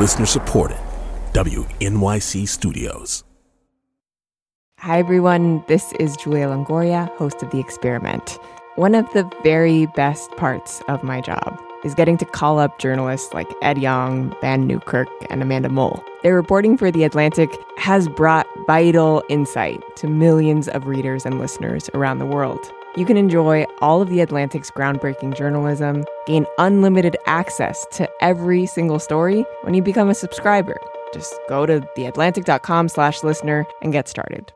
Listener supported. WNYC Studios. Hi, everyone. This is Julia Longoria, host of The Experiment. One of the very best parts of my job is getting to call up journalists like Ed Yong, Vann Newkirk, and Amanda Mull. Their reporting for The Atlantic has brought vital insight to millions of readers and listeners around the world. You can enjoy all of The Atlantic's groundbreaking journalism, gain unlimited access to every single story when you become a subscriber. Just go to theatlantic.com slash listener and get started.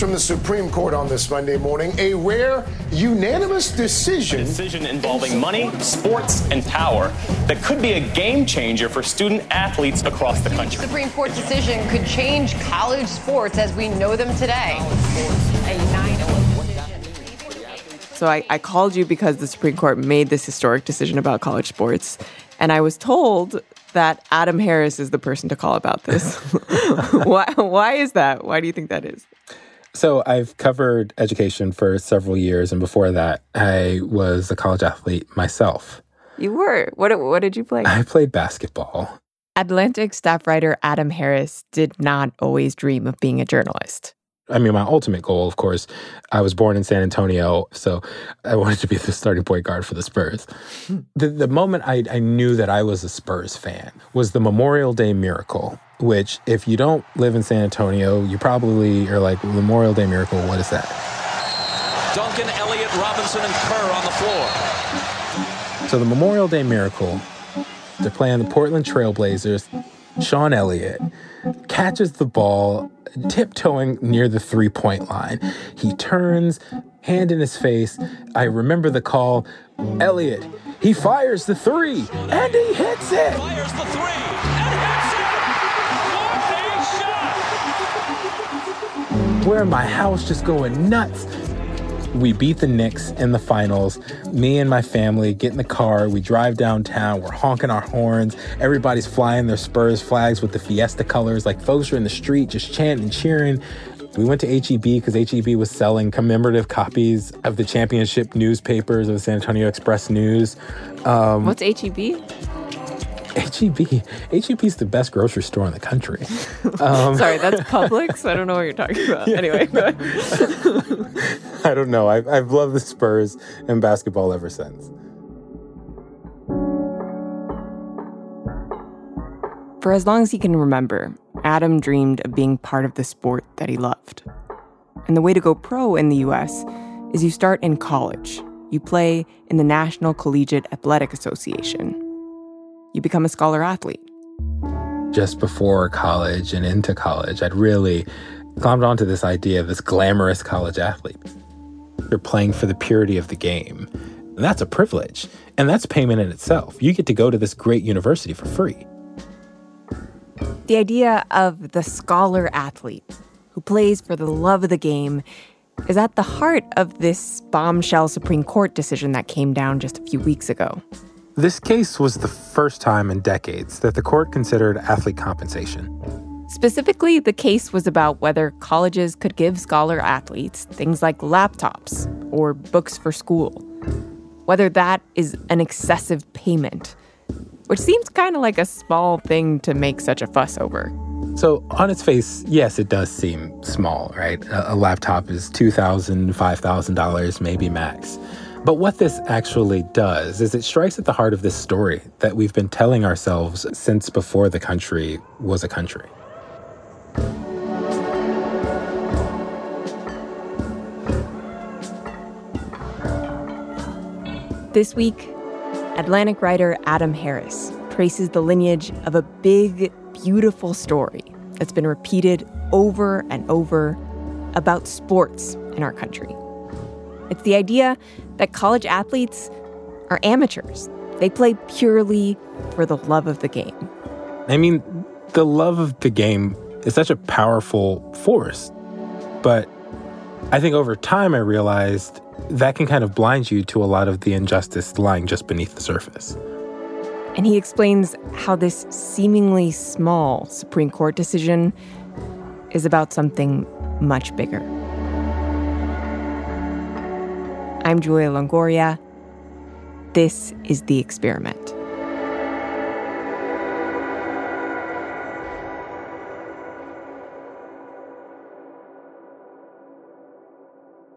From the Supreme Court on this Monday morning. A rare, unanimous decision. A decision involving money, sports, and power that could be a game changer for student athletes across the country. Supreme Court decision could change college sports as we know them today. So I, I called you because the Supreme Court made this historic decision about college sports. And I was told that Adam Harris is the person to call about this. why, why is that? Why do you think that is? So I've covered education for several years, and before that, I was a college athlete myself. You were. What what did you play? I played basketball. Atlantic staff writer Adam Harris did not always dream of being a journalist. I mean, my ultimate goal, of course, I was born in San Antonio, so I wanted to be the starting point guard for the Spurs. Hmm. the, the moment I, I knew that I was a Spurs fan was the Memorial Day Miracle, which, if you don't live in San Antonio, you probably are like, Memorial Day Miracle, what is that? Duncan, Elliott, Robinson, and Kerr on the floor. So the Memorial Day Miracle, they're playing the Portland Trailblazers. Sean Elliott catches the ball tiptoeing near the three point line. He turns, hand in his face. I remember the call Elliott, he fires the three, and he hits it. We're in my house just going nuts. We beat the Knicks in the finals. Me and my family get in the car. We drive downtown. We're honking our horns. Everybody's flying their Spurs flags with the Fiesta colors. Like folks are in the street just chanting and cheering. We went to HEB because HEB was selling commemorative copies of the championship newspapers of the San Antonio Express News. Um, What's HEB? HEB. HEB is the best grocery store in the country. Um, Sorry, that's Publix. I don't know what you're talking about. Yeah. Anyway, I don't know. I've, I've loved the Spurs and basketball ever since. For as long as he can remember, Adam dreamed of being part of the sport that he loved. And the way to go pro in the US is you start in college. You play in the National Collegiate Athletic Association, you become a scholar athlete. Just before college and into college, I'd really glommed onto this idea of this glamorous college athlete. You're playing for the purity of the game. And that's a privilege. And that's payment in itself. You get to go to this great university for free. The idea of the scholar athlete who plays for the love of the game is at the heart of this bombshell Supreme Court decision that came down just a few weeks ago. This case was the first time in decades that the court considered athlete compensation. Specifically, the case was about whether colleges could give scholar athletes things like laptops or books for school, whether that is an excessive payment, which seems kind of like a small thing to make such a fuss over. So, on its face, yes, it does seem small, right? A, a laptop is $2,000, $5,000, maybe max. But what this actually does is it strikes at the heart of this story that we've been telling ourselves since before the country was a country. This week, Atlantic writer Adam Harris traces the lineage of a big, beautiful story that's been repeated over and over about sports in our country. It's the idea that college athletes are amateurs. They play purely for the love of the game. I mean, the love of the game is such a powerful force. But I think over time I realized that can kind of blind you to a lot of the injustice lying just beneath the surface. And he explains how this seemingly small Supreme Court decision is about something much bigger. I'm Julia Longoria. This is The Experiment.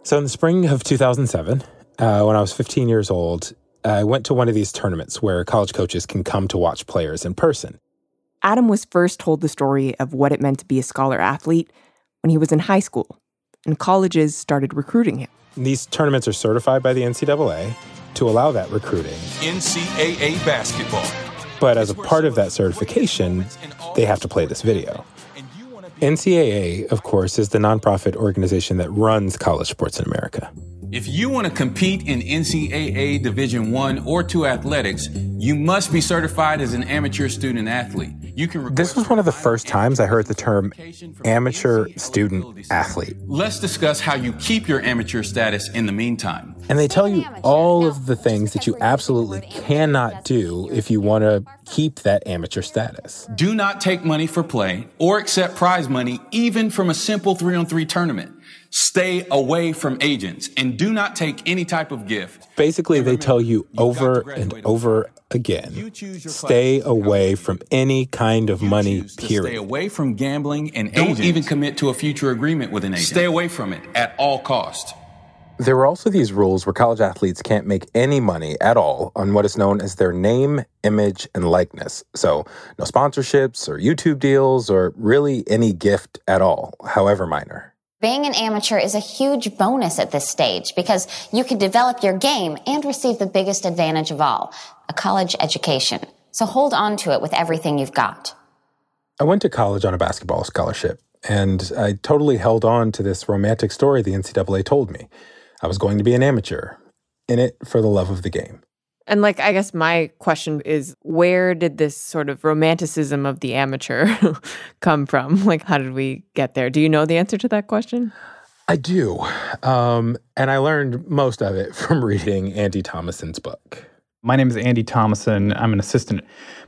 So, in the spring of 2007, uh, when I was 15 years old, I went to one of these tournaments where college coaches can come to watch players in person. Adam was first told the story of what it meant to be a scholar athlete when he was in high school, and colleges started recruiting him. These tournaments are certified by the NCAA to allow that recruiting. NCAA basketball. But as a part of that certification, they have to play this video. NCAA, of course, is the nonprofit organization that runs college sports in America. If you want to compete in NCAA Division 1 or 2 athletics, you must be certified as an amateur student athlete. You can This was one of the first times I heard the term amateur student athlete. Let's discuss how you keep your amateur status in the meantime. And they tell you all of the things that you absolutely cannot do if you want to keep that amateur status. Do not take money for play or accept prize money even from a simple 3 on 3 tournament. Stay away from agents and do not take any type of gift. Basically, they tell you over and over again stay away from any kind of money, period. Stay away from gambling and don't even commit to a future agreement with an agent. Stay away from it at all cost. There were also these rules where college athletes can't make any money at all on what is known as their name, image, and likeness. So, no sponsorships or YouTube deals or really any gift at all, however minor. Being an amateur is a huge bonus at this stage because you can develop your game and receive the biggest advantage of all, a college education. So hold on to it with everything you've got. I went to college on a basketball scholarship, and I totally held on to this romantic story the NCAA told me. I was going to be an amateur, in it for the love of the game. And like, I guess my question is where did this sort of romanticism of the amateur come from? Like, how did we get there? Do you know the answer to that question? I do. Um, and I learned most of it from reading Andy Thomason's book. My name is Andy Thomason. I'm an assistant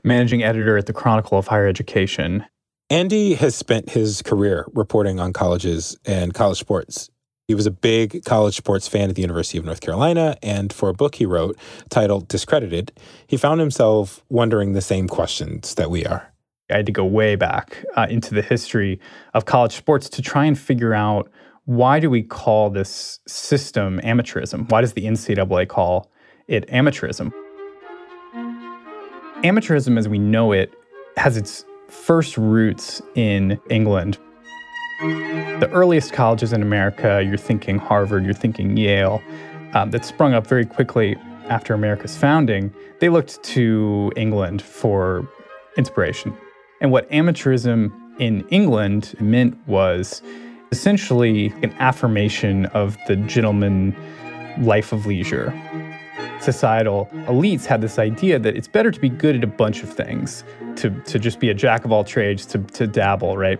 managing editor at the Chronicle of Higher Education. Andy has spent his career reporting on colleges and college sports. He was a big college sports fan at the University of North Carolina, and for a book he wrote titled Discredited, he found himself wondering the same questions that we are. I had to go way back uh, into the history of college sports to try and figure out why do we call this system amateurism? Why does the NCAA call it amateurism? Amateurism, as we know it, has its first roots in England. The earliest colleges in America, you're thinking Harvard, you're thinking Yale, um, that sprung up very quickly after America's founding, they looked to England for inspiration. And what amateurism in England meant was essentially an affirmation of the gentleman life of leisure. Societal elites had this idea that it's better to be good at a bunch of things, to, to just be a jack of all trades, to, to dabble, right,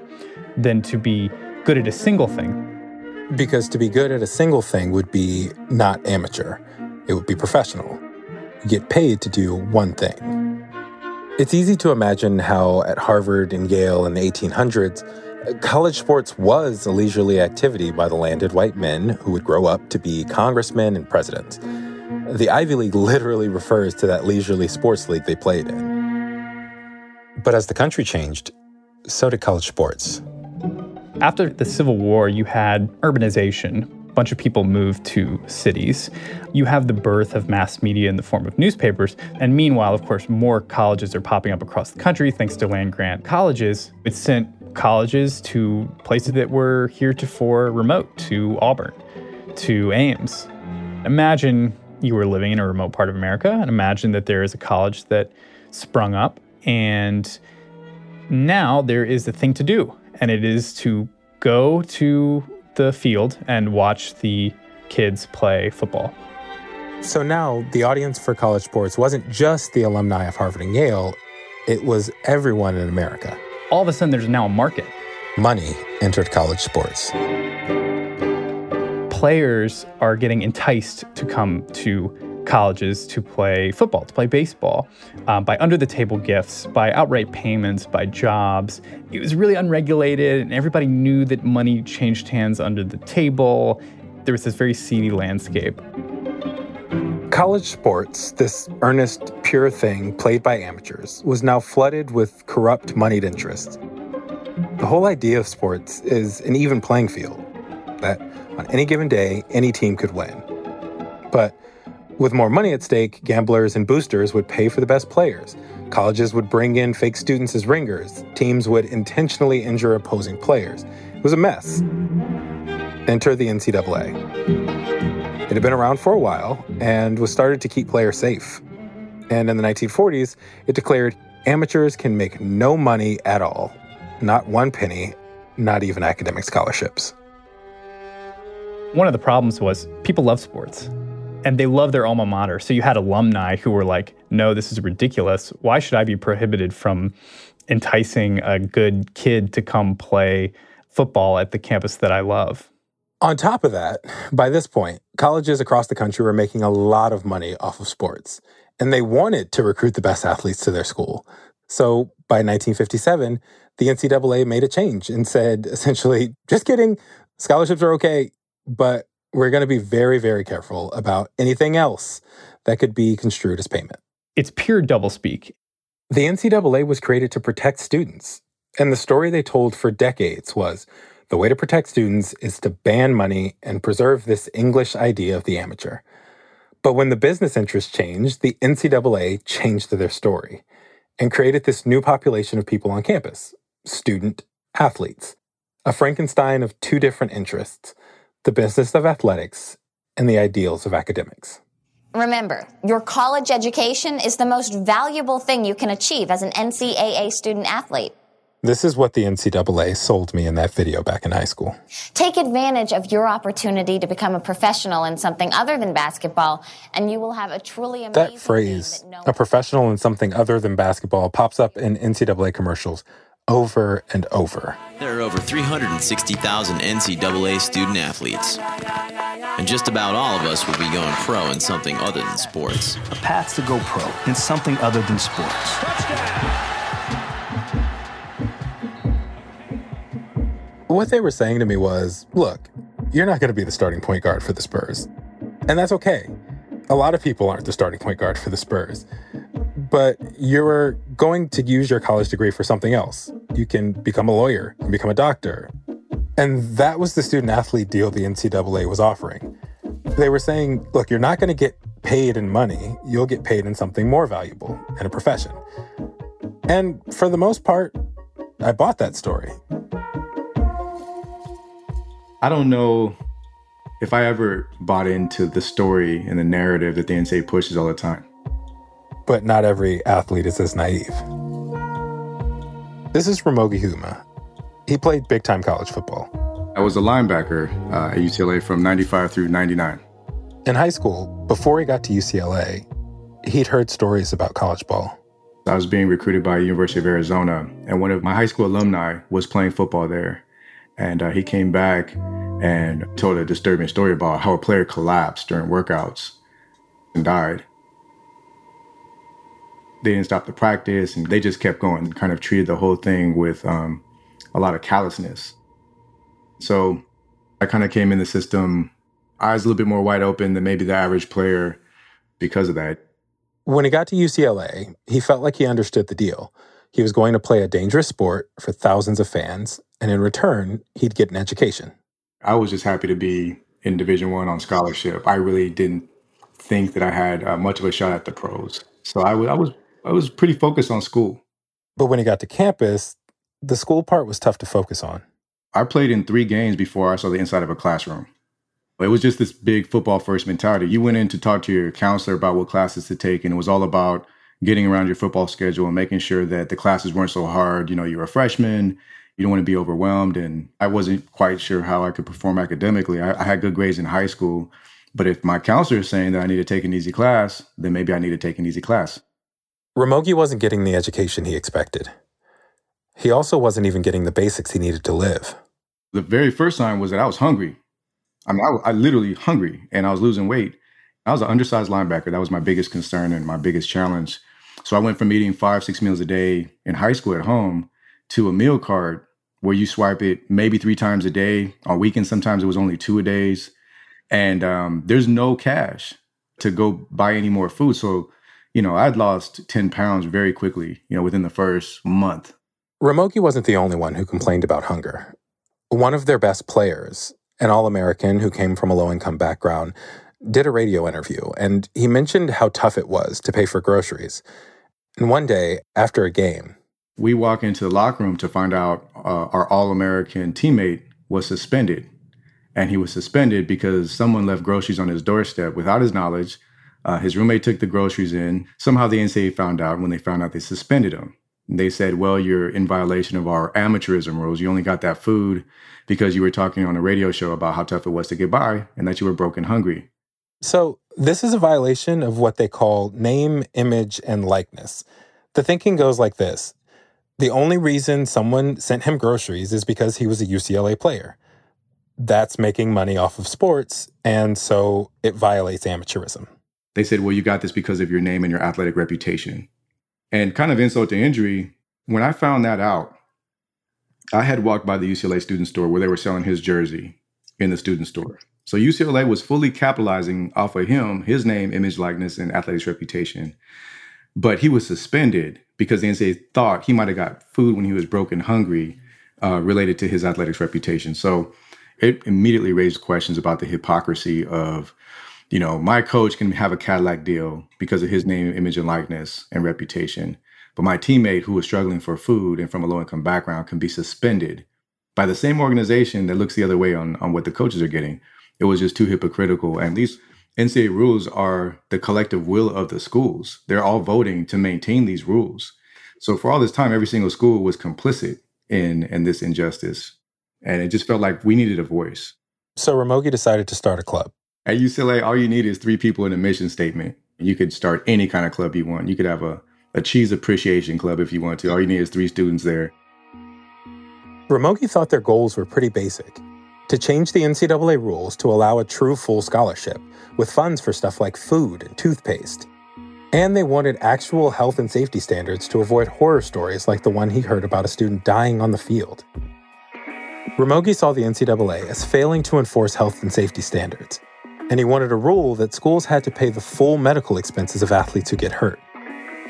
than to be good at a single thing. Because to be good at a single thing would be not amateur, it would be professional. You get paid to do one thing. It's easy to imagine how at Harvard and Yale in the 1800s, college sports was a leisurely activity by the landed white men who would grow up to be congressmen and presidents. The Ivy League literally refers to that leisurely sports league they played in. But as the country changed, so did college sports. After the Civil War, you had urbanization. A bunch of people moved to cities. You have the birth of mass media in the form of newspapers. And meanwhile, of course, more colleges are popping up across the country thanks to land grant colleges. It sent colleges to places that were heretofore remote, to Auburn, to Ames. Imagine you were living in a remote part of America, and imagine that there is a college that sprung up, and now there is a thing to do and it is to go to the field and watch the kids play football. So now the audience for college sports wasn't just the alumni of Harvard and Yale, it was everyone in America. All of a sudden, there's now a market. Money entered college sports. Players are getting enticed to come to colleges to play football, to play baseball, um, by under the table gifts, by outright payments, by jobs. It was really unregulated, and everybody knew that money changed hands under the table. There was this very seedy landscape. College sports, this earnest, pure thing played by amateurs, was now flooded with corrupt, moneyed interests. The whole idea of sports is an even playing field, that on any given day, any team could win. But with more money at stake, gamblers and boosters would pay for the best players. Colleges would bring in fake students as ringers. Teams would intentionally injure opposing players. It was a mess. Enter the NCAA. It had been around for a while and was started to keep players safe. And in the 1940s, it declared amateurs can make no money at all, not one penny, not even academic scholarships. One of the problems was people love sports and they love their alma mater. So you had alumni who were like, no, this is ridiculous. Why should I be prohibited from enticing a good kid to come play football at the campus that I love? On top of that, by this point, colleges across the country were making a lot of money off of sports, and they wanted to recruit the best athletes to their school. So by 1957, the NCAA made a change and said essentially, just kidding, scholarships are okay, but we're going to be very, very careful about anything else that could be construed as payment. It's pure doublespeak. The NCAA was created to protect students. And the story they told for decades was the way to protect students is to ban money and preserve this English idea of the amateur. But when the business interests changed, the NCAA changed their story and created this new population of people on campus student athletes, a Frankenstein of two different interests the business of athletics, and the ideals of academics. Remember, your college education is the most valuable thing you can achieve as an NCAA student athlete. This is what the NCAA sold me in that video back in high school. Take advantage of your opportunity to become a professional in something other than basketball, and you will have a truly amazing. That phrase, that no a professional in something other than basketball, pops up in NCAA commercials over and over. There are over 360,000 NCAA student athletes. And just about all of us will be going pro in something other than sports. A path to go pro in something other than sports. What they were saying to me was look, you're not going to be the starting point guard for the Spurs. And that's okay. A lot of people aren't the starting point guard for the Spurs but you're going to use your college degree for something else. You can become a lawyer and become a doctor. And that was the student athlete deal the NCAA was offering. They were saying, look, you're not going to get paid in money, you'll get paid in something more valuable in a profession. And for the most part, I bought that story. I don't know if I ever bought into the story and the narrative that the NCAA pushes all the time but not every athlete is as naive. This is Ramogi Huma. He played big time college football. I was a linebacker uh, at UCLA from 95 through 99. In high school, before he got to UCLA, he'd heard stories about college ball. I was being recruited by the University of Arizona, and one of my high school alumni was playing football there. And uh, he came back and told a disturbing story about how a player collapsed during workouts and died they didn't stop the practice and they just kept going kind of treated the whole thing with um, a lot of callousness. So i kind of came in the system eyes a little bit more wide open than maybe the average player because of that. When he got to ucla he felt like he understood the deal. He was going to play a dangerous sport for thousands of fans and in return he'd get an education. I was just happy to be in division one on scholarship. I really didn't think that i had uh, much of a shot at the pros. So I, w- I was I was pretty focused on school. But when he got to campus, the school part was tough to focus on. I played in three games before I saw the inside of a classroom. It was just this big football first mentality. You went in to talk to your counselor about what classes to take, and it was all about getting around your football schedule and making sure that the classes weren't so hard. You know, you're a freshman, you don't want to be overwhelmed. And I wasn't quite sure how I could perform academically. I, I had good grades in high school, but if my counselor is saying that I need to take an easy class, then maybe I need to take an easy class. Ramogi wasn't getting the education he expected. He also wasn't even getting the basics he needed to live. The very first sign was that I was hungry. I mean, I, I literally hungry and I was losing weight. I was an undersized linebacker. That was my biggest concern and my biggest challenge. So I went from eating five, six meals a day in high school at home to a meal card where you swipe it maybe three times a day. On weekends, sometimes it was only two a days. And um, there's no cash to go buy any more food. So, you know, I'd lost 10 pounds very quickly, you know, within the first month. Ramogi wasn't the only one who complained about hunger. One of their best players, an All American who came from a low income background, did a radio interview and he mentioned how tough it was to pay for groceries. And one day, after a game, we walk into the locker room to find out uh, our All American teammate was suspended. And he was suspended because someone left groceries on his doorstep without his knowledge. Uh, his roommate took the groceries in. Somehow the NCAA found out. When they found out, they suspended him. They said, Well, you're in violation of our amateurism rules. You only got that food because you were talking on a radio show about how tough it was to get by and that you were broken hungry. So, this is a violation of what they call name, image, and likeness. The thinking goes like this The only reason someone sent him groceries is because he was a UCLA player. That's making money off of sports, and so it violates amateurism. They said, Well, you got this because of your name and your athletic reputation. And kind of insult to injury, when I found that out, I had walked by the UCLA student store where they were selling his jersey in the student store. So UCLA was fully capitalizing off of him, his name, image, likeness, and athletics reputation. But he was suspended because the NCAA thought he might have got food when he was broken hungry uh, related to his athletics reputation. So it immediately raised questions about the hypocrisy of, you know, my coach can have a Cadillac deal because of his name, image, and likeness and reputation. But my teammate who is struggling for food and from a low income background can be suspended by the same organization that looks the other way on, on what the coaches are getting. It was just too hypocritical. And these NCAA rules are the collective will of the schools. They're all voting to maintain these rules. So for all this time, every single school was complicit in, in this injustice. And it just felt like we needed a voice. So Ramogi decided to start a club. At UCLA, all you need is three people in a mission statement. You could start any kind of club you want. You could have a, a cheese appreciation club if you want to. All you need is three students there. Ramogi thought their goals were pretty basic to change the NCAA rules to allow a true full scholarship, with funds for stuff like food and toothpaste. And they wanted actual health and safety standards to avoid horror stories like the one he heard about a student dying on the field. Ramogi saw the NCAA as failing to enforce health and safety standards, and he wanted a rule that schools had to pay the full medical expenses of athletes who get hurt.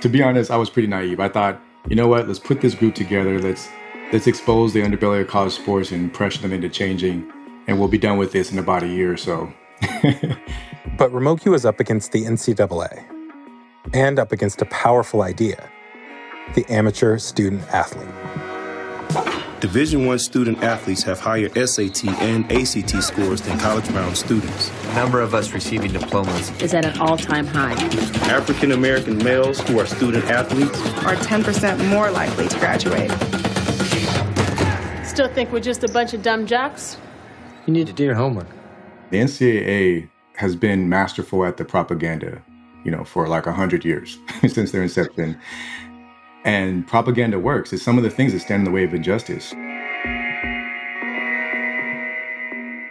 To be honest, I was pretty naive. I thought, you know what, let's put this group together, let's let's expose the underbelly of college sports and pressure them into changing, and we'll be done with this in about a year or so. but Ramogi was up against the NCAA and up against a powerful idea the amateur student athlete. Division One student athletes have higher SAT and ACT scores than college-bound students. The number of us receiving diplomas is at an all-time high. African American males who are student athletes are 10% more likely to graduate. Still think we're just a bunch of dumb jocks? You need to do your homework. The NCAA has been masterful at the propaganda, you know, for like 100 years since their inception. And propaganda works. It's some of the things that stand in the way of injustice.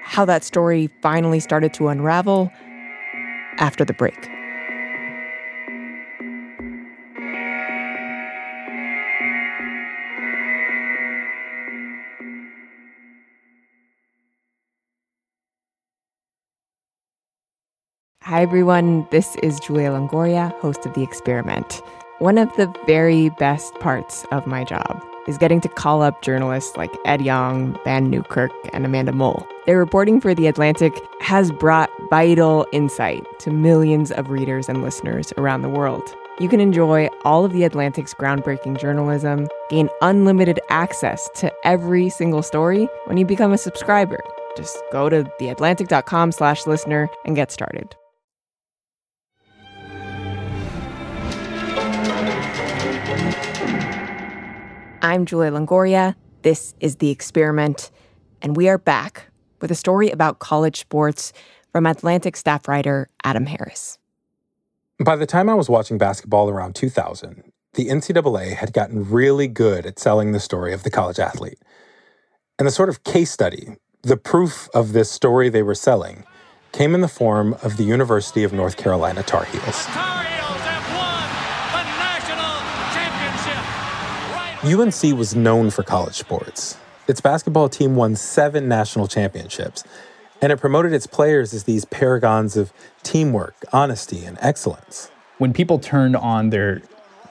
How that story finally started to unravel after the break. Hi, everyone. This is Julia Longoria, host of The Experiment. One of the very best parts of my job is getting to call up journalists like Ed Yong, Vann Newkirk, and Amanda Mull. Their reporting for The Atlantic has brought vital insight to millions of readers and listeners around the world. You can enjoy all of The Atlantic's groundbreaking journalism, gain unlimited access to every single story when you become a subscriber. Just go to theatlantic.com slash listener and get started. I'm Julia Longoria. This is The Experiment, and we are back with a story about college sports from Atlantic staff writer Adam Harris. By the time I was watching basketball around 2000, the NCAA had gotten really good at selling the story of the college athlete. And the sort of case study, the proof of this story they were selling, came in the form of the University of North Carolina Tar Heels. UNC was known for college sports. Its basketball team won seven national championships, and it promoted its players as these paragons of teamwork, honesty, and excellence. When people turned on their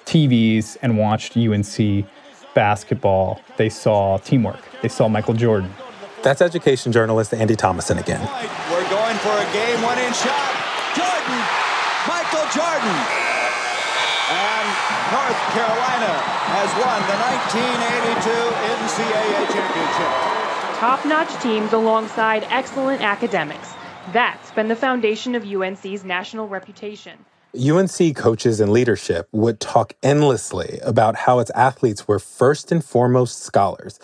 TVs and watched UNC basketball, they saw teamwork. They saw Michael Jordan. That's education journalist Andy Thomason again. We're going for a game winning shot. Jordan, Michael Jordan. And North Carolina has won the 1982 NCAA championship. Top notch teams alongside excellent academics. That's been the foundation of UNC's national reputation. UNC coaches and leadership would talk endlessly about how its athletes were first and foremost scholars,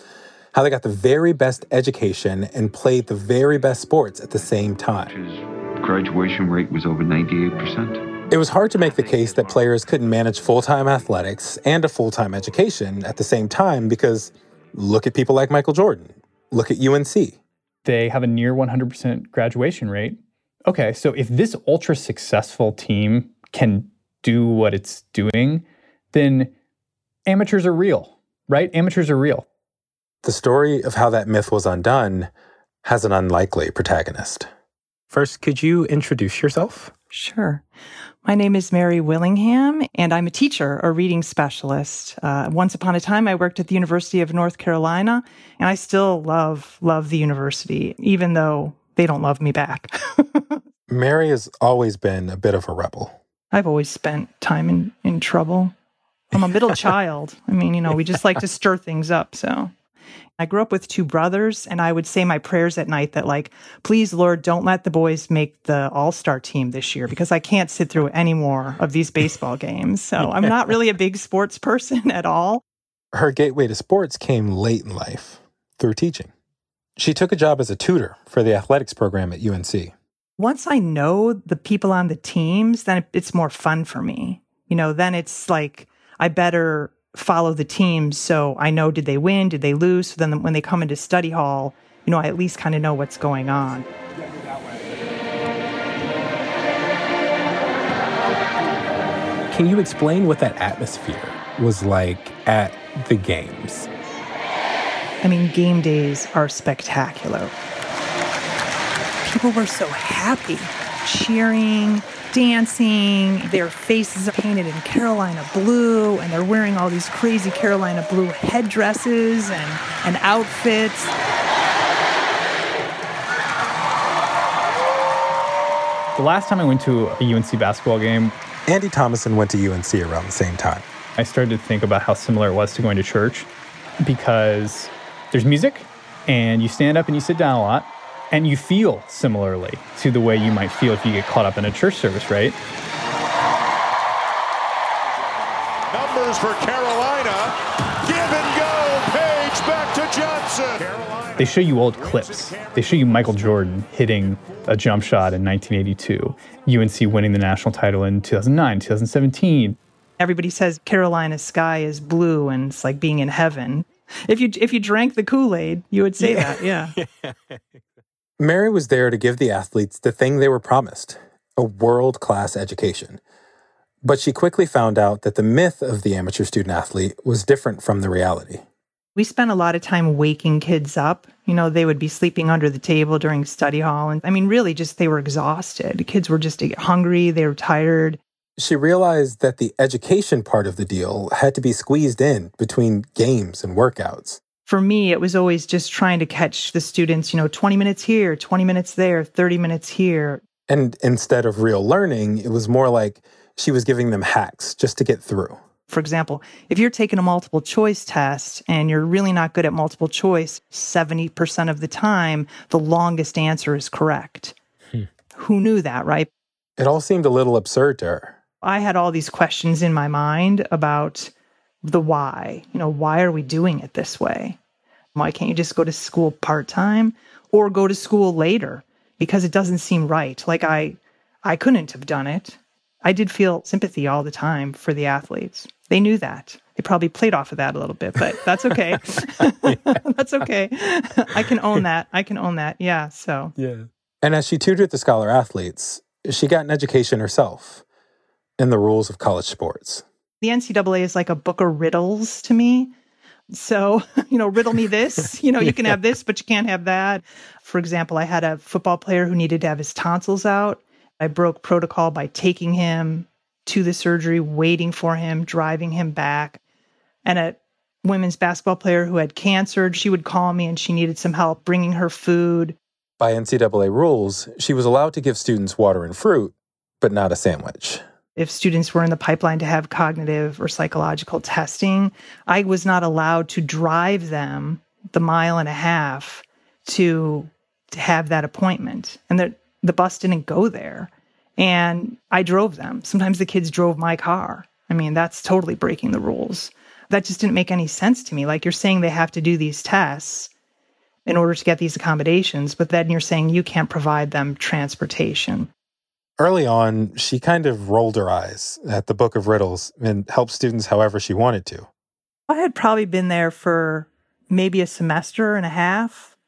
how they got the very best education and played the very best sports at the same time. Graduation rate was over 98%. It was hard to make the case that players couldn't manage full time athletics and a full time education at the same time because look at people like Michael Jordan. Look at UNC. They have a near 100% graduation rate. Okay, so if this ultra successful team can do what it's doing, then amateurs are real, right? Amateurs are real. The story of how that myth was undone has an unlikely protagonist. First, could you introduce yourself? Sure. My name is Mary Willingham, and I'm a teacher, a reading specialist. Uh, once upon a time, I worked at the University of North Carolina, and I still love, love the university, even though they don't love me back. Mary has always been a bit of a rebel. I've always spent time in, in trouble. I'm a middle child. I mean, you know, we just like to stir things up. So I grew up with two brothers, and I would say my prayers at night that, like, please, Lord, don't let the boys make the all star team this year because I can't sit through any more of these baseball games. So I'm not really a big sports person at all. Her gateway to sports came late in life through teaching. She took a job as a tutor for the athletics program at UNC once I know the people on the teams, then it's more fun for me. You know, then it's like I better follow the teams so I know did they win, did they lose? So then when they come into study hall, you know, I at least kind of know what's going on. Can you explain what that atmosphere was like at the games? I mean, game days are spectacular people were so happy, cheering, dancing. Their faces are painted in Carolina blue, and they're wearing all these crazy Carolina blue headdresses and, and outfits. The last time I went to a UNC basketball game, Andy Thomason went to UNC around the same time. I started to think about how similar it was to going to church because there's music and you stand up and you sit down a lot and you feel similarly to the way you might feel if you get caught up in a church service, right? Numbers for Carolina. Give and go. Page back to Johnson. Carolina. They show you old clips. They show you Michael Jordan hitting a jump shot in 1982, UNC winning the national title in 2009, 2017. Everybody says Carolina's sky is blue and it's like being in heaven. If you if you drank the Kool-Aid, you would say yeah. that. Yeah. Mary was there to give the athletes the thing they were promised a world class education. But she quickly found out that the myth of the amateur student athlete was different from the reality. We spent a lot of time waking kids up. You know, they would be sleeping under the table during study hall. And I mean, really, just they were exhausted. Kids were just hungry, they were tired. She realized that the education part of the deal had to be squeezed in between games and workouts for me, it was always just trying to catch the students, you know, 20 minutes here, 20 minutes there, 30 minutes here. And instead of real learning, it was more like she was giving them hacks just to get through. For example, if you're taking a multiple choice test and you're really not good at multiple choice, 70% of the time, the longest answer is correct. Hmm. Who knew that, right? It all seemed a little absurd to her. I had all these questions in my mind about the why. You know, why are we doing it this way? Why can't you just go to school part time or go to school later? Because it doesn't seem right. Like I, I couldn't have done it. I did feel sympathy all the time for the athletes. They knew that. They probably played off of that a little bit, but that's okay. that's okay. I can own that. I can own that. Yeah. So. Yeah. And as she tutored the scholar athletes, she got an education herself in the rules of college sports. The NCAA is like a book of riddles to me. So, you know, riddle me this. You know, you can have this, but you can't have that. For example, I had a football player who needed to have his tonsils out. I broke protocol by taking him to the surgery, waiting for him, driving him back. And a women's basketball player who had cancer, she would call me and she needed some help bringing her food. By NCAA rules, she was allowed to give students water and fruit, but not a sandwich. If students were in the pipeline to have cognitive or psychological testing, I was not allowed to drive them the mile and a half to, to have that appointment. And the, the bus didn't go there. And I drove them. Sometimes the kids drove my car. I mean, that's totally breaking the rules. That just didn't make any sense to me. Like you're saying they have to do these tests in order to get these accommodations, but then you're saying you can't provide them transportation. Early on, she kind of rolled her eyes at the Book of Riddles and helped students however she wanted to. I had probably been there for maybe a semester and a half,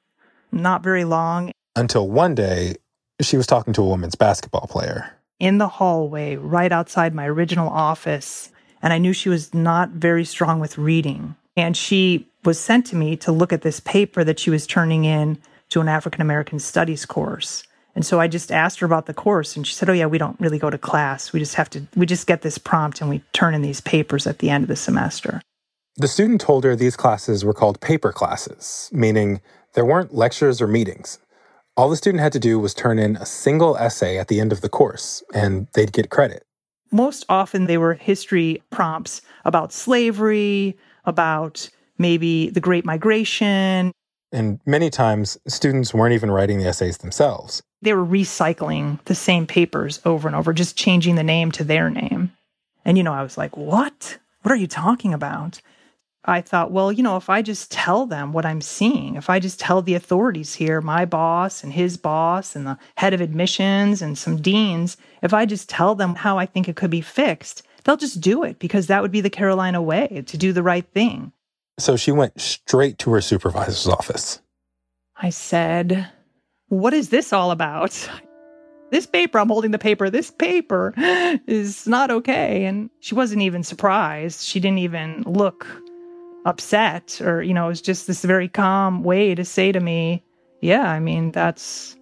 not very long. Until one day, she was talking to a women's basketball player. In the hallway, right outside my original office, and I knew she was not very strong with reading. And she was sent to me to look at this paper that she was turning in to an African American studies course. And so I just asked her about the course and she said, "Oh yeah, we don't really go to class. We just have to we just get this prompt and we turn in these papers at the end of the semester." The student told her these classes were called paper classes, meaning there weren't lectures or meetings. All the student had to do was turn in a single essay at the end of the course and they'd get credit. Most often they were history prompts about slavery, about maybe the Great Migration. And many times, students weren't even writing the essays themselves. They were recycling the same papers over and over, just changing the name to their name. And, you know, I was like, what? What are you talking about? I thought, well, you know, if I just tell them what I'm seeing, if I just tell the authorities here, my boss and his boss and the head of admissions and some deans, if I just tell them how I think it could be fixed, they'll just do it because that would be the Carolina way to do the right thing. So she went straight to her supervisor's office. I said, What is this all about? This paper, I'm holding the paper, this paper is not okay. And she wasn't even surprised. She didn't even look upset or, you know, it was just this very calm way to say to me, Yeah, I mean, that's.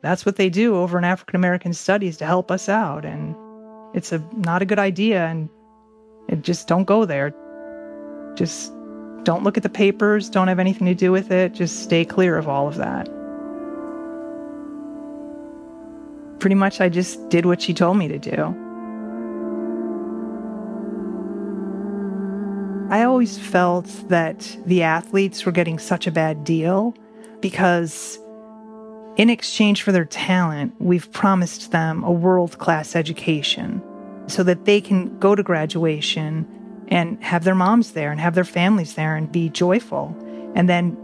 That's what they do over in African American studies to help us out. And it's a not a good idea and just don't go there. Just don't look at the papers, don't have anything to do with it, just stay clear of all of that. Pretty much I just did what she told me to do. I always felt that the athletes were getting such a bad deal because in exchange for their talent, we've promised them a world class education so that they can go to graduation and have their moms there and have their families there and be joyful. And then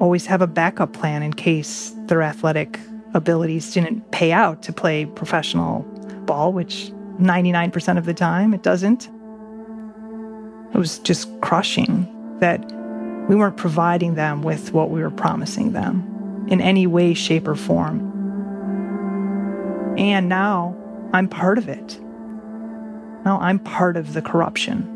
always have a backup plan in case their athletic abilities didn't pay out to play professional ball, which 99% of the time it doesn't. It was just crushing that we weren't providing them with what we were promising them in any way, shape, or form. And now I'm part of it. Now I'm part of the corruption.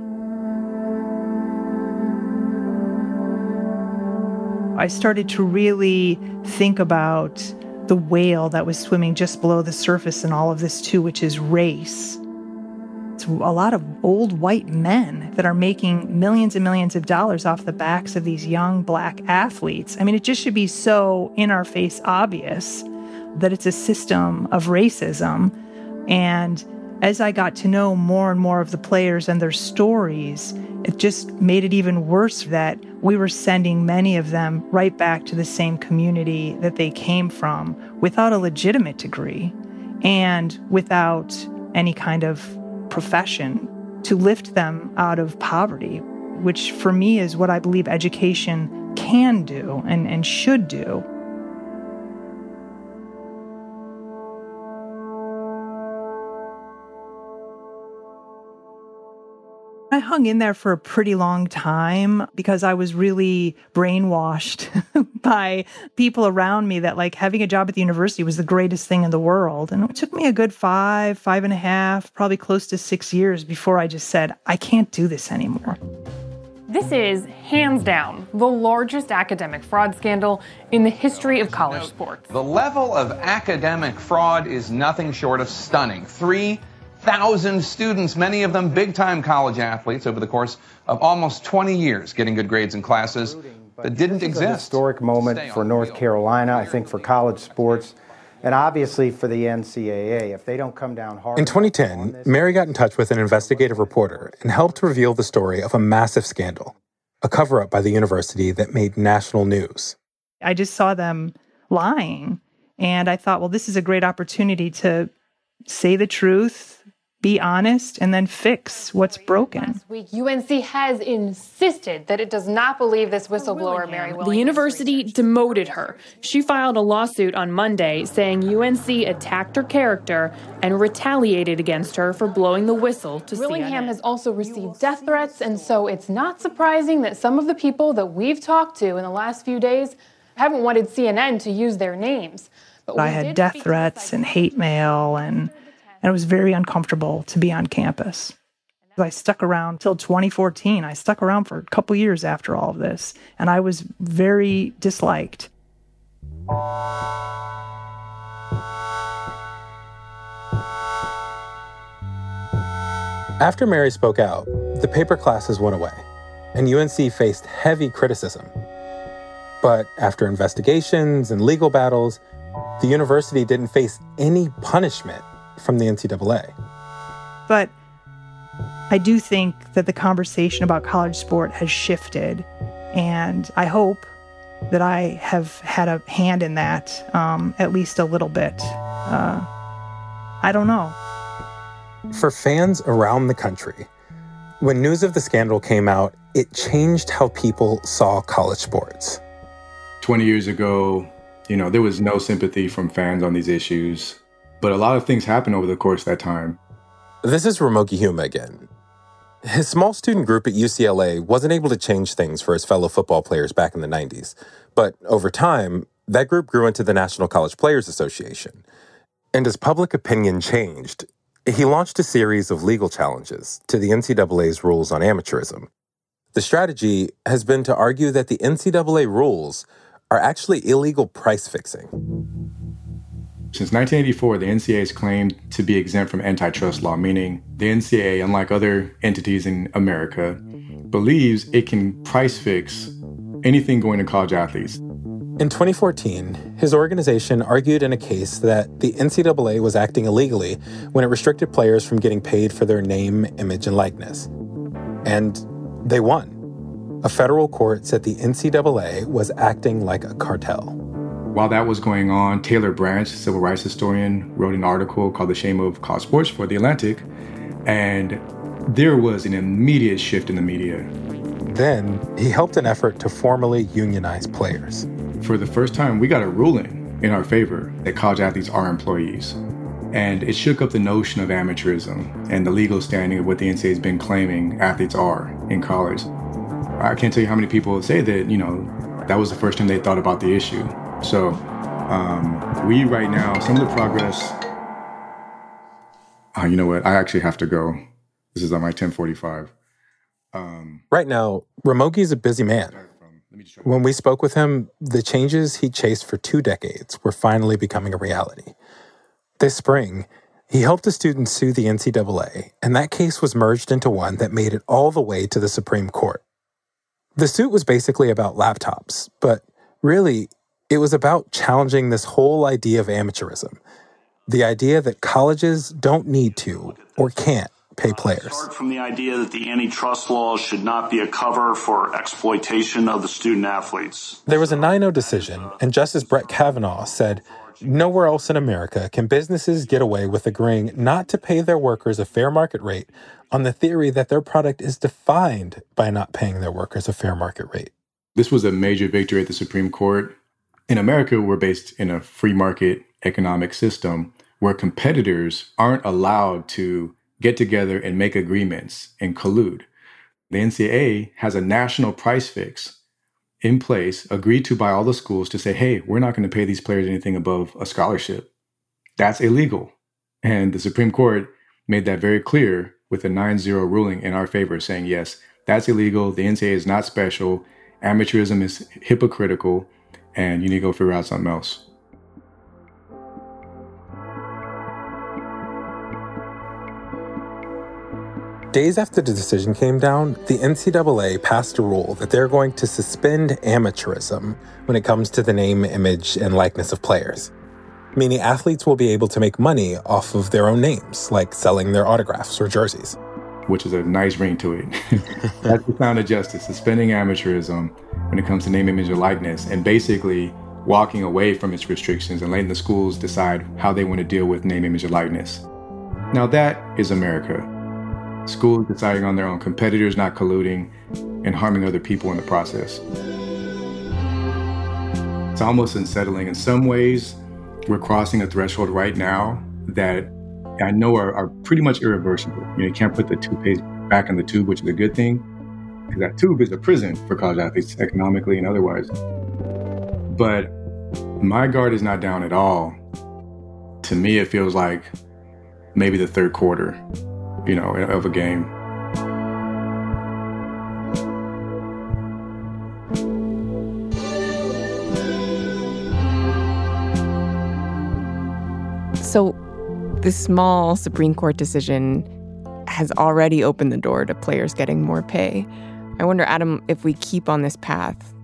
I started to really think about the whale that was swimming just below the surface in all of this, too, which is race. It's a lot of old white men that are making millions and millions of dollars off the backs of these young black athletes. I mean, it just should be so in our face obvious that it's a system of racism. And as I got to know more and more of the players and their stories, it just made it even worse that we were sending many of them right back to the same community that they came from without a legitimate degree and without any kind of profession to lift them out of poverty, which for me is what I believe education can do and, and should do. I hung in there for a pretty long time because I was really brainwashed by people around me that like having a job at the university was the greatest thing in the world. And it took me a good five, five and a half, probably close to six years before I just said, I can't do this anymore. This is, hands down, the largest academic fraud scandal in the history of college sports. The level of academic fraud is nothing short of stunning. 3,000 students, many of them big time college athletes, over the course of almost 20 years, getting good grades in classes that didn't this exist. Is a historic moment for North Carolina, I think, for college sports. And obviously for the NCAA, if they don't come down hard. In 2010, Mary got in touch with an investigative reporter and helped reveal the story of a massive scandal, a cover up by the university that made national news. I just saw them lying. And I thought, well, this is a great opportunity to say the truth, be honest, and then fix what's broken. Last week, UNC has insisted that it does not believe this whistleblower, Mary The university demoted her. She filed a lawsuit on Monday saying UNC attacked her character and retaliated against her for blowing the whistle to Willingham CNN. has also received death threats, and so it's not surprising that some of the people that we've talked to in the last few days haven't wanted CNN to use their names. But I had death threats and hate mail, and, and it was very uncomfortable to be on campus. I stuck around till 2014. I stuck around for a couple years after all of this, and I was very disliked. After Mary spoke out, the paper classes went away, and UNC faced heavy criticism. But after investigations and legal battles, the university didn't face any punishment from the NCAA. But I do think that the conversation about college sport has shifted, and I hope that I have had a hand in that um, at least a little bit. Uh, I don't know. For fans around the country, when news of the scandal came out, it changed how people saw college sports. 20 years ago, you know, there was no sympathy from fans on these issues, but a lot of things happened over the course of that time. This is Ramogi Huma again. His small student group at UCLA wasn't able to change things for his fellow football players back in the 90s, but over time, that group grew into the National College Players Association. And as public opinion changed, he launched a series of legal challenges to the NCAA's rules on amateurism. The strategy has been to argue that the NCAA rules are actually illegal price fixing. Since 1984, the NCAA has claimed to be exempt from antitrust law, meaning the NCAA, unlike other entities in America, believes it can price fix anything going to college athletes. In 2014, his organization argued in a case that the NCAA was acting illegally when it restricted players from getting paid for their name, image, and likeness. And they won. A federal court said the NCAA was acting like a cartel. While that was going on, Taylor Branch, civil rights historian, wrote an article called The Shame of College Sports for The Atlantic, and there was an immediate shift in the media. Then he helped an effort to formally unionize players. For the first time, we got a ruling in our favor that college athletes are employees. And it shook up the notion of amateurism and the legal standing of what the NCAA has been claiming athletes are in college. I can't tell you how many people say that, you know, that was the first time they thought about the issue. So um, we right now, some of the progress. Uh, you know what? I actually have to go. This is on my 1045. Um, right now, Ramogi is a busy man. When we spoke with him, the changes he chased for two decades were finally becoming a reality. This spring, he helped a student sue the NCAA, and that case was merged into one that made it all the way to the Supreme Court. The suit was basically about laptops, but really, it was about challenging this whole idea of amateurism the idea that colleges don't need to or can't pay uh, players. Start from the idea that the antitrust laws should not be a cover for exploitation of the student athletes. There was a 9 0 decision, and Justice Brett Kavanaugh said nowhere else in America can businesses get away with agreeing not to pay their workers a fair market rate on the theory that their product is defined by not paying their workers a fair market rate. This was a major victory at the Supreme Court. In America, we're based in a free market economic system where competitors aren't allowed to get together and make agreements and collude. The NCAA has a national price fix in place, agreed to by all the schools to say, hey, we're not going to pay these players anything above a scholarship. That's illegal. And the Supreme Court made that very clear with a 9 0 ruling in our favor, saying, yes, that's illegal. The NCAA is not special. Amateurism is hypocritical, and you need to go figure out something else. Days after the decision came down, the NCAA passed a rule that they're going to suspend amateurism when it comes to the name, image, and likeness of players. Meaning athletes will be able to make money off of their own names, like selling their autographs or jerseys. Which is a nice ring to it. That's the sound of justice, suspending amateurism when it comes to name, image, and likeness, and basically walking away from its restrictions and letting the schools decide how they want to deal with name, image, and likeness. Now that is America schools deciding on their own, competitors not colluding and harming other people in the process. It's almost unsettling. In some ways, we're crossing a threshold right now that I know are, are pretty much irreversible. You, know, you can't put the toothpaste back in the tube, which is a good thing, because that tube is a prison for college athletes, economically and otherwise. But my guard is not down at all. To me, it feels like maybe the third quarter you know, of a game. So, this small Supreme Court decision has already opened the door to players getting more pay. I wonder, Adam, if we keep on this path,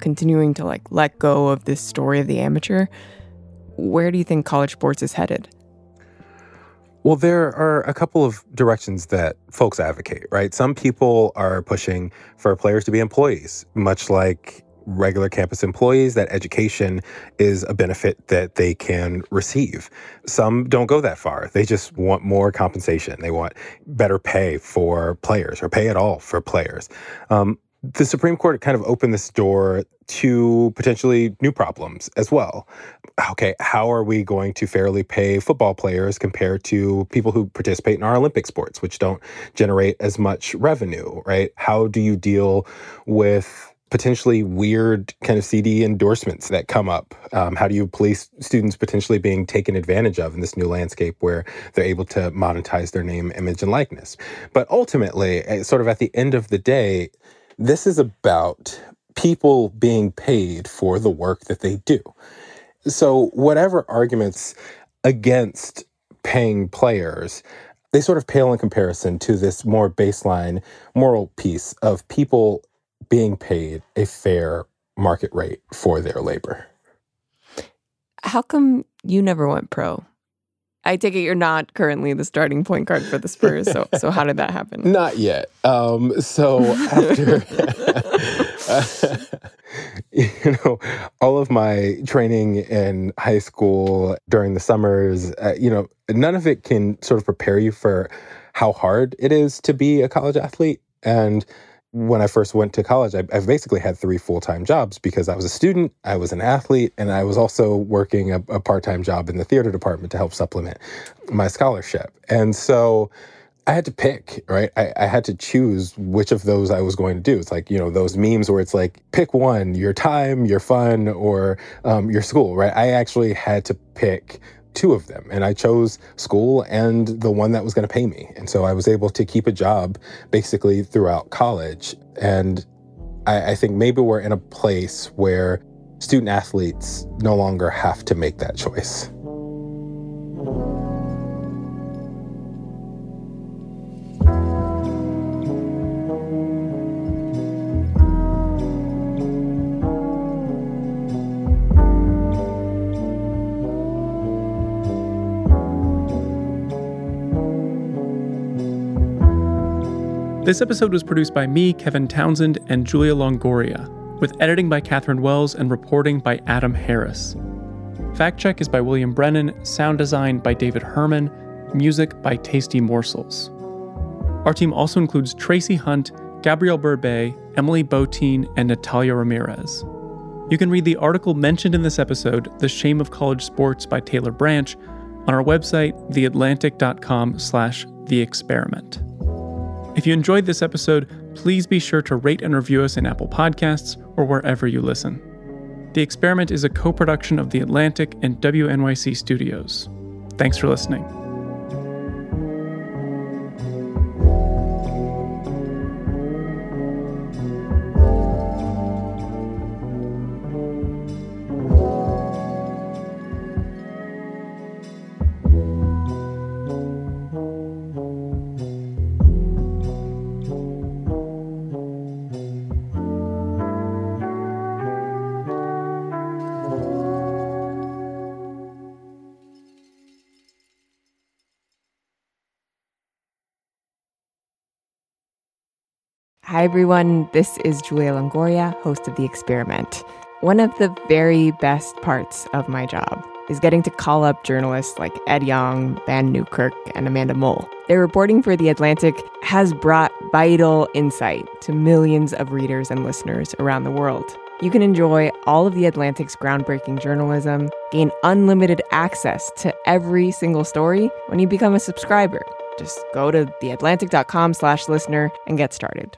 continuing to like let go of this story of the amateur, where do you think college sports is headed? Well, there are a couple of directions that folks advocate, right? Some people are pushing for players to be employees, much like regular campus employees, that education is a benefit that they can receive. Some don't go that far. They just want more compensation. They want better pay for players or pay at all for players. Um, the Supreme Court kind of opened this door to potentially new problems as well. Okay, how are we going to fairly pay football players compared to people who participate in our Olympic sports, which don't generate as much revenue, right? How do you deal with potentially weird kind of seedy endorsements that come up? Um, how do you police students potentially being taken advantage of in this new landscape where they're able to monetize their name, image, and likeness? But ultimately, eh, sort of at the end of the day, this is about people being paid for the work that they do. So, whatever arguments against paying players, they sort of pale in comparison to this more baseline moral piece of people being paid a fair market rate for their labor. How come you never went pro? I take it you're not currently the starting point guard for the Spurs. So, so how did that happen? Not yet. Um, so after, you know, all of my training in high school during the summers, uh, you know, none of it can sort of prepare you for how hard it is to be a college athlete. And when I first went to college, I, I basically had three full time jobs because I was a student, I was an athlete, and I was also working a, a part time job in the theater department to help supplement my scholarship. And so I had to pick, right? I, I, had to choose which of those I was going to do. It's like, you know, those memes where it's like, pick one, your time, your fun, or um, your school, right? I actually had to pick two of them. And I chose school and the one that was going to pay me. And so I was able to keep a job basically throughout college. And I, I think maybe we're in a place where student athletes no longer have to make that choice. This episode was produced by me, Kevin Townsend, and Julia Longoria, with editing by Catherine Wells and reporting by Adam Harris. Fact check is by William Brennan, sound design by David Herman, music by Tasty Morsels. Our team also includes Tracy Hunt, Gabrielle Berbey, Emily Botein, and Natalia Ramirez. You can read the article mentioned in this episode, The Shame of College Sports by Taylor Branch, on our website, theatlantic.com slash the experiment. If you enjoyed this episode, please be sure to rate and review us in Apple Podcasts or wherever you listen. The Experiment is a co production of The Atlantic and WNYC Studios. Thanks for listening. Hi, everyone. This is Julia Longoria, host of The Experiment. One of the very best parts of my job is getting to call up journalists like Ed Yong, Vann Newkirk, and Amanda Mull. Their reporting for The Atlantic has brought vital insight to millions of readers and listeners around the world. You can enjoy all of The Atlantic's groundbreaking journalism, gain unlimited access to every single story when you become a subscriber. Just go to theatlantic.com slash listener and get started.